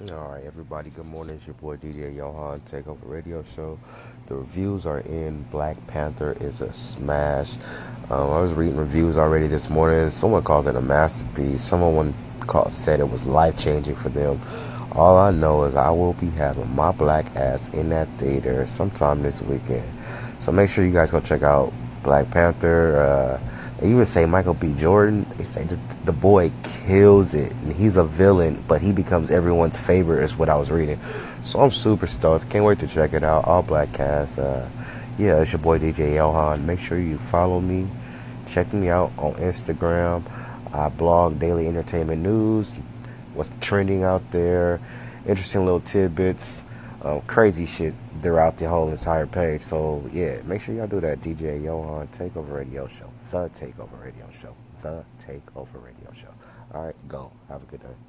All right, everybody. Good morning. It's your boy DJ Johan Takeover Radio Show. The reviews are in. Black Panther is a smash. Um, I was reading reviews already this morning. Someone called it a masterpiece. Someone called, said it was life changing for them. All I know is I will be having my black ass in that theater sometime this weekend. So make sure you guys go check out Black Panther. Uh, they even say Michael B. Jordan. They say the boy kills it, and he's a villain, but he becomes everyone's favorite. Is what I was reading. So I'm super stoked. Can't wait to check it out. All black cast. Uh, yeah, it's your boy DJ Johan. Make sure you follow me. Check me out on Instagram. I blog daily entertainment news. What's trending out there? Interesting little tidbits. Um, crazy shit throughout the whole entire page. So yeah, make sure y'all do that. DJ Johan Takeover Radio Show, the Takeover Radio Show, the Takeover Radio Show. All right, go. Have a good day.